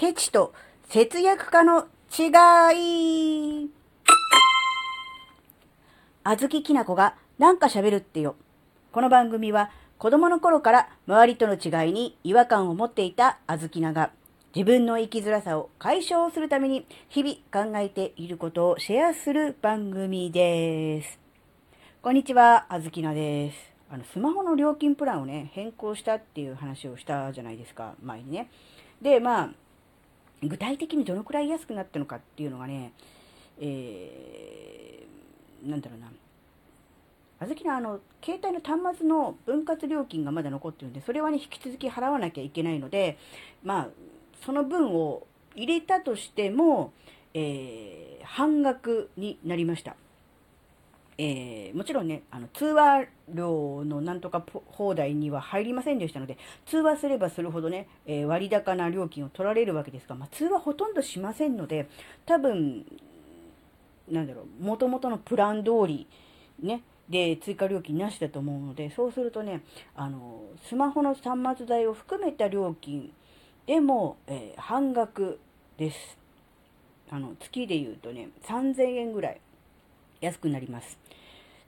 ケチと節約家の違い。あずききなこがなんか喋るってよ。この番組は子供の頃から周りとの違いに違和感を持っていたあずきなが自分の生きづらさを解消するために日々考えていることをシェアする番組です。こんにちは、あずきなです。あの、スマホの料金プランをね、変更したっていう話をしたじゃないですか、前にね。で、まあ、具体的にどのくらい安くなったのかっていうのがね、えー、なんだろうな。あずきのあの、携帯の端末の分割料金がまだ残ってるんで、それはね、引き続き払わなきゃいけないので、まあ、その分を入れたとしても、えー、半額になりました。えー、もちろんね、あの、通話料のなんとか放題には入りませんでしたので、通話すればするほどね、えー、割高な料金を取られるわけですが、まあ、通話ほとんどしませんので、多分、なんだろう、もともとのプラン通り、ね、で、追加料金なしだと思うので、そうするとね、あの、スマホの端末代を含めた料金でも、えー、半額です。あの、月で言うとね、3000円ぐらい安くなります。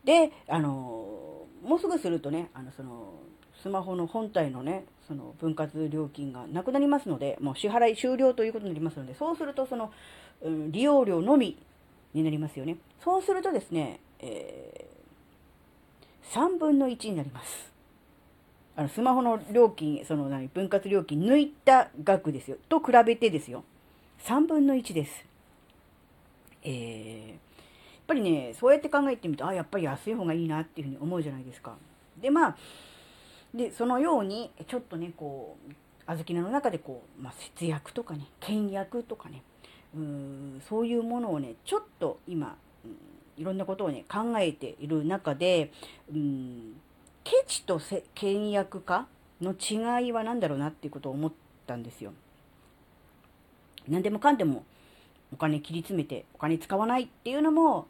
で、あの、もうすぐするとね、あの、その、スマホの本体のね、その分割料金がなくなりますので、もう支払い終了ということになりますので、そうするとその、うん、利用料のみになりますよね。そうするとですね、えー、3分の1になります。あの、スマホの料金、その何、分割料金抜いた額ですよ。と比べてですよ。3分の1です。えー、ぱりね、そうやって考えてみると、あ、やっぱり安い方がいいなっていうふうに思うじゃないですか。で、まあ、で、そのように、ちょっとね、こう、小豆菜の中でこう、まあ、節約とかね、倹約とかね、うーんそういうものをね、ちょっと今、いろんなことをね、考えている中で、うん、ケチと倹約家の違いは何だろうなっていうことを思ったんですよ。何でもかんでもお金切り詰めてお金使わないっていうのも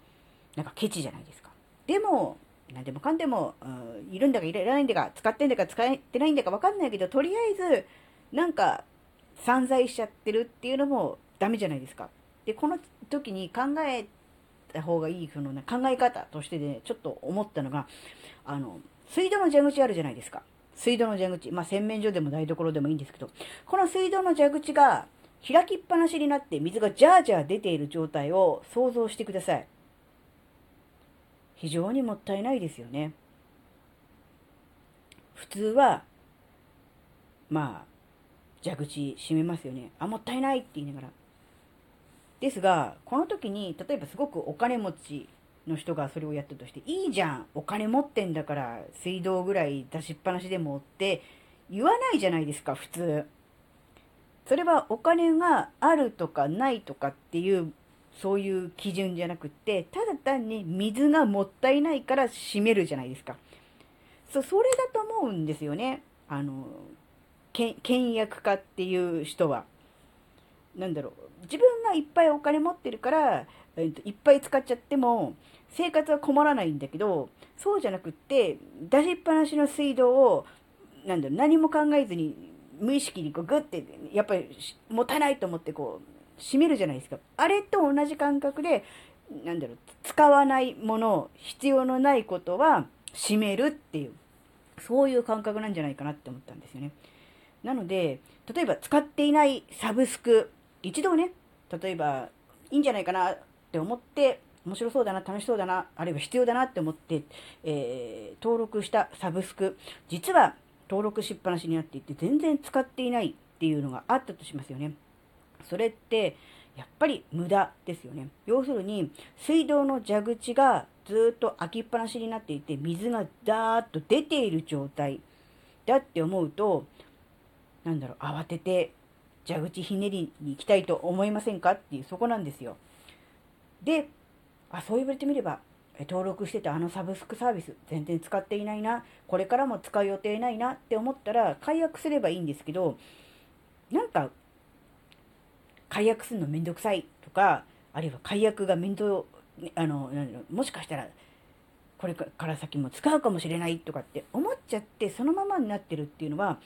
なんかケチじゃないですか。でも、何でもかんでも、うん、いるんだかいらないんだか、使ってんだか使ってないんだかわかんないけど、とりあえず、なんか、散財しちゃってるっていうのもダメじゃないですか。で、この時に考えた方がいい、その、ね、考え方としてね、ちょっと思ったのが、あの、水道の蛇口あるじゃないですか。水道の蛇口。まあ、洗面所でも台所でもいいんですけど、この水道の蛇口が開きっぱなしになって水がジャージャー出ている状態を想像してください。非常にもったいないですよね。普通は、まあ、蛇口閉めますよね。あ、もったいないって言いながら。ですが、この時に、例えばすごくお金持ちの人がそれをやったとして、いいじゃんお金持ってんだから、水道ぐらい出しっぱなしでもって言わないじゃないですか、普通。それはお金があるとかないとかっていうそういう基準じゃなくって、ただ単に水がもったいないから閉めるじゃないですか。そ、それだと思うんですよね。あの、倹約家っていう人は。なんだろう。自分がいっぱいお金持ってるから、えっと、いっぱい使っちゃっても、生活は困らないんだけど、そうじゃなくって、出しっぱなしの水道を、なんだろう、何も考えずに、無意識にこうグッて、やっぱりもたないと思ってこう、閉めるじゃないですか。あれと同じ感覚で、なんだろう、使わないもの、必要のないことは閉めるっていう、そういう感覚なんじゃないかなって思ったんですよね。なので、例えば使っていないサブスク、一度ね、例えばいいんじゃないかなって思って、面白そうだな、楽しそうだな、あるいは必要だなって思って、えー、登録したサブスク、実は登録しっぱなしになっていて、全然使っていないっていうのがあったとしますよね。それってやっぱり無駄ですよね。要するに水道の蛇口がずっと開きっぱなしになっていて水がダーッと出ている状態だって思うとなんだろう慌てて蛇口ひねりに行きたいと思いませんかっていうそこなんですよ。であそう言われてみれば登録してたあのサブスクサービス全然使っていないなこれからも使う予定ないなって思ったら解約すればいいんですけどなんか解約するのめんどくさいとか、あるいは解約が面倒、あの、もしかしたら、これから先も使うかもしれないとかって思っちゃって、そのままになってるっていうのは、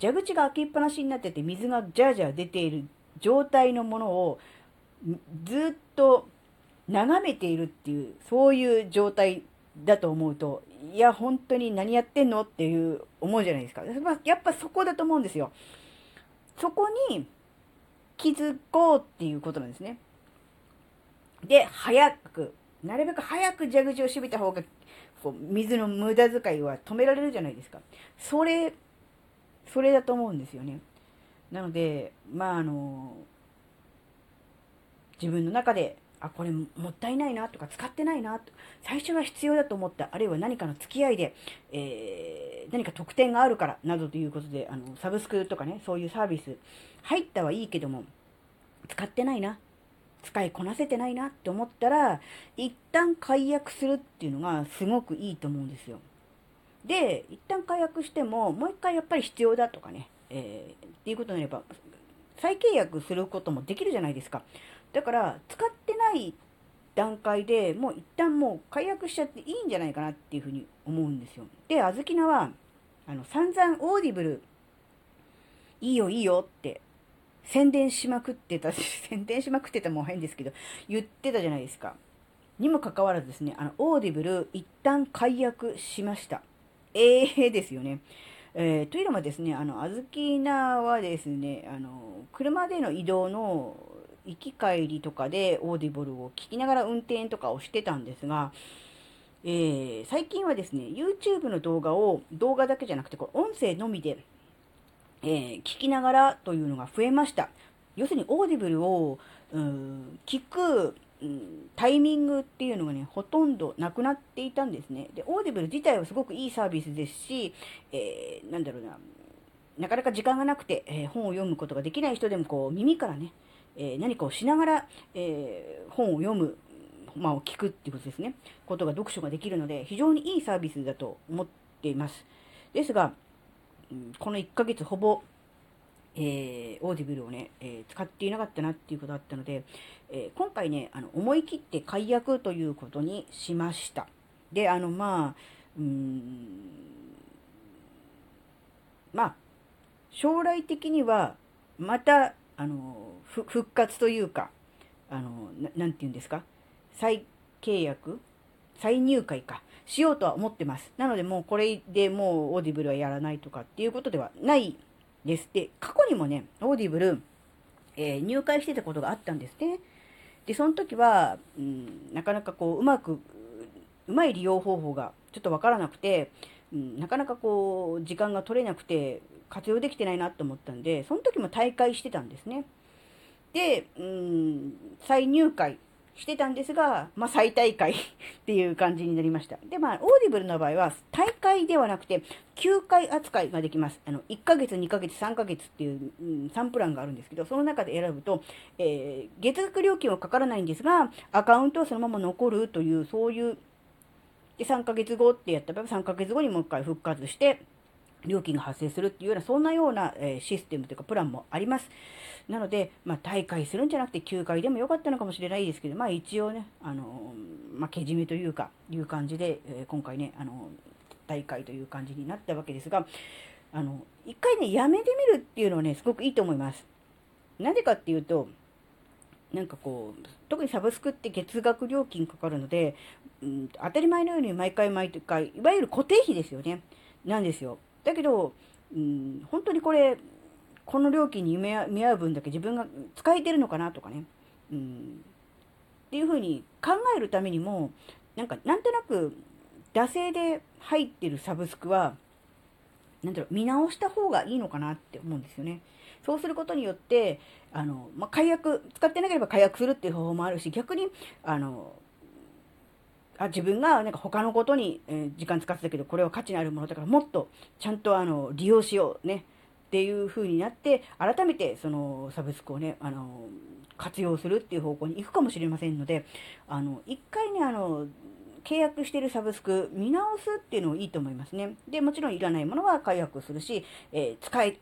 蛇口が開きっぱなしになってて水がジャージャー出ている状態のものをずっと眺めているっていう、そういう状態だと思うと、いや、本当に何やってんの？っていう思うじゃないですか。やっぱそこだと思うんですよ。そこに気づこうっていうことなんですね。で、早く、なるべく早く蛇口を閉めた方が、こう水の無駄遣いは止められるじゃないですか。それ、それだと思うんですよね。なので、まああの、自分の中であ、これもったいないなとか使ってないなと、最初は必要だと思った、あるいは何かの付き合いで、えー何か特典があるからなどということで、あの、サブスクとかね、そういうサービス入ったはいいけども、使ってないな、使いこなせてないなって思ったら、一旦解約するっていうのがすごくいいと思うんですよ。で、一旦解約しても、もう一回やっぱり必要だとかね、えー、っていうことになれば、再契約することもできるじゃないですか。だから、使ってない段階でもう一旦もう解約しちゃっていいんじゃないかなっていうふうに思うんですよ。で、あずきなは、あの、散々オーディブル、いいよいいよって宣伝しまくってた、宣伝しまくってたも変ですけど、言ってたじゃないですか。にもかかわらずですね、あの、オーディブル一旦解約しました。ええー、ですよね。えー、というのもですね、あの、あずきなはですね、あの、車での移動の行き帰りとかでオーディブルを聞きながら運転とかをしてたんですが、えー、最近はですね、YouTube の動画を、動画だけじゃなくて、これ音声のみで、えー、聞きながらというのが増えました。要するにオーディブルを、うん、聞く、うん、タイミングっていうのがね、ほとんどなくなっていたんですね。で、オーディブル自体はすごくいいサービスですし、えー、なんだろうな、なかなか時間がなくて、えー、本を読むことができない人でもこう耳からね、え何かをしながら、え本を読む、まあ、聞くっていうことですね。ことが読書ができるので、非常にいいサービスだと思っています。ですが、この1ヶ月ほぼ、えー、オーディブルをね、えー、使っていなかったなっていうことだったので、えー、今回ね、あの、思い切って解約ということにしました。で、あの、まあ、うーん、まあ、将来的には、また、あの、復活というか、あの、なて言うんですか、再契約？再入会か、しようとは思ってます。なのでもうこれでもうオーディブルはやらないとかっていうことではないです。で、過去にもね、オーディブル、えー、入会してたことがあったんですね。で、その時は、うん、なかなかこう、うまく、うまい利用方法がちょっとわからなくて、うん、なかなかこう、時間が取れなくて、活用できてないなと思ったんで、その時も退会してたんですね。で、うん、再入会してたんですが、まあ、再退会 っていう感じになりました。で、まあ、オーディブルの場合は、退会ではなくて、休会扱いができます。あの、1ヶ月、2ヶ月、3ヶ月っていう、うん、3プランがあるんですけど、その中で選ぶと、えー、月額料金はかからないんですが、アカウントはそのまま残るという、そういう、で、3ヶ月後ってやった場合、3ヶ月後にもう一回復活して、料金が発生するっていうような、そんなような、えシステムというかプランもあります。なので、まあ、大会するんじゃなくて休会でもよかったのかもしれないですけど、まあ、一応ね、あの、まあ、けじめというか、いう感じで、え、今回ね、あの、大会という感じになったわけですが、あの、一回ね、やめてみるっていうのはね、すごくいいと思います。なぜかっていうと、なんかこう、特にサブスクって月額料金かかるので、うん、当たり前のように毎回毎回、いわゆる固定費ですよね。なんですよ。だけど、うん、本当にこれ、この料金に見合う分だけ自分が使えてるのかなとかね、うん、っていうふうに考えるためにも、なんか、なんとなく、惰性で入ってるサブスクは、なんだろう、見直した方がいいのかなって思うんですよね。そうすることによって、あの、まあ、解約、使ってなければ解約するっていう方法もあるし、逆に、あの、あ自分がなんか他のことに、え、時間使ってたけど、これは価値のあるものだから、もっとちゃんとあの利用しようね。っていう風になって、改めてそのサブスクをね、あの、活用するっていう方向に行くかもしれませんので、あの、一回ね、あの、契約してるサブスク見直すっていうのもいいと思いますね。で、もちろんいらないものは解約するし、えー、使い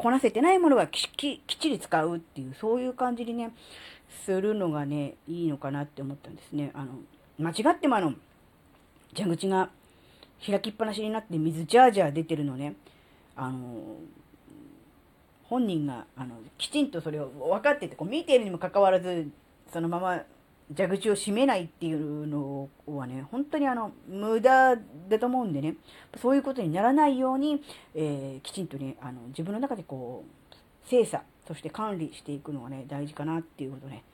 こなせてないものはききっちり使うっていう、そういう感じにね、するのがね、いいのかなって思ったんですね。あの、間違ってもあの、蛇口が開きっぱなしになって水ジャージャー出てるのね、あの、本人があのきちんとそれを分かっててこう見ているにもかかわらずそのまま蛇口を閉めないっていうのはね本当にあの無駄だと思うんでねそういうことにならないように、えー、きちんとねあの自分の中でこう精査そして管理していくのがね大事かなっていうことね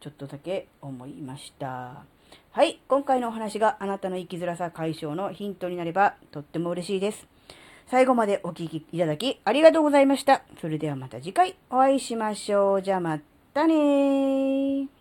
ちょっとだけ思いました。はい、今回のお話があなたの生きづらさ解消のヒントになればとっても嬉しいです。最後までお聴きいただきありがとうございました。それではまた次回お会いしましょう。じゃあまたね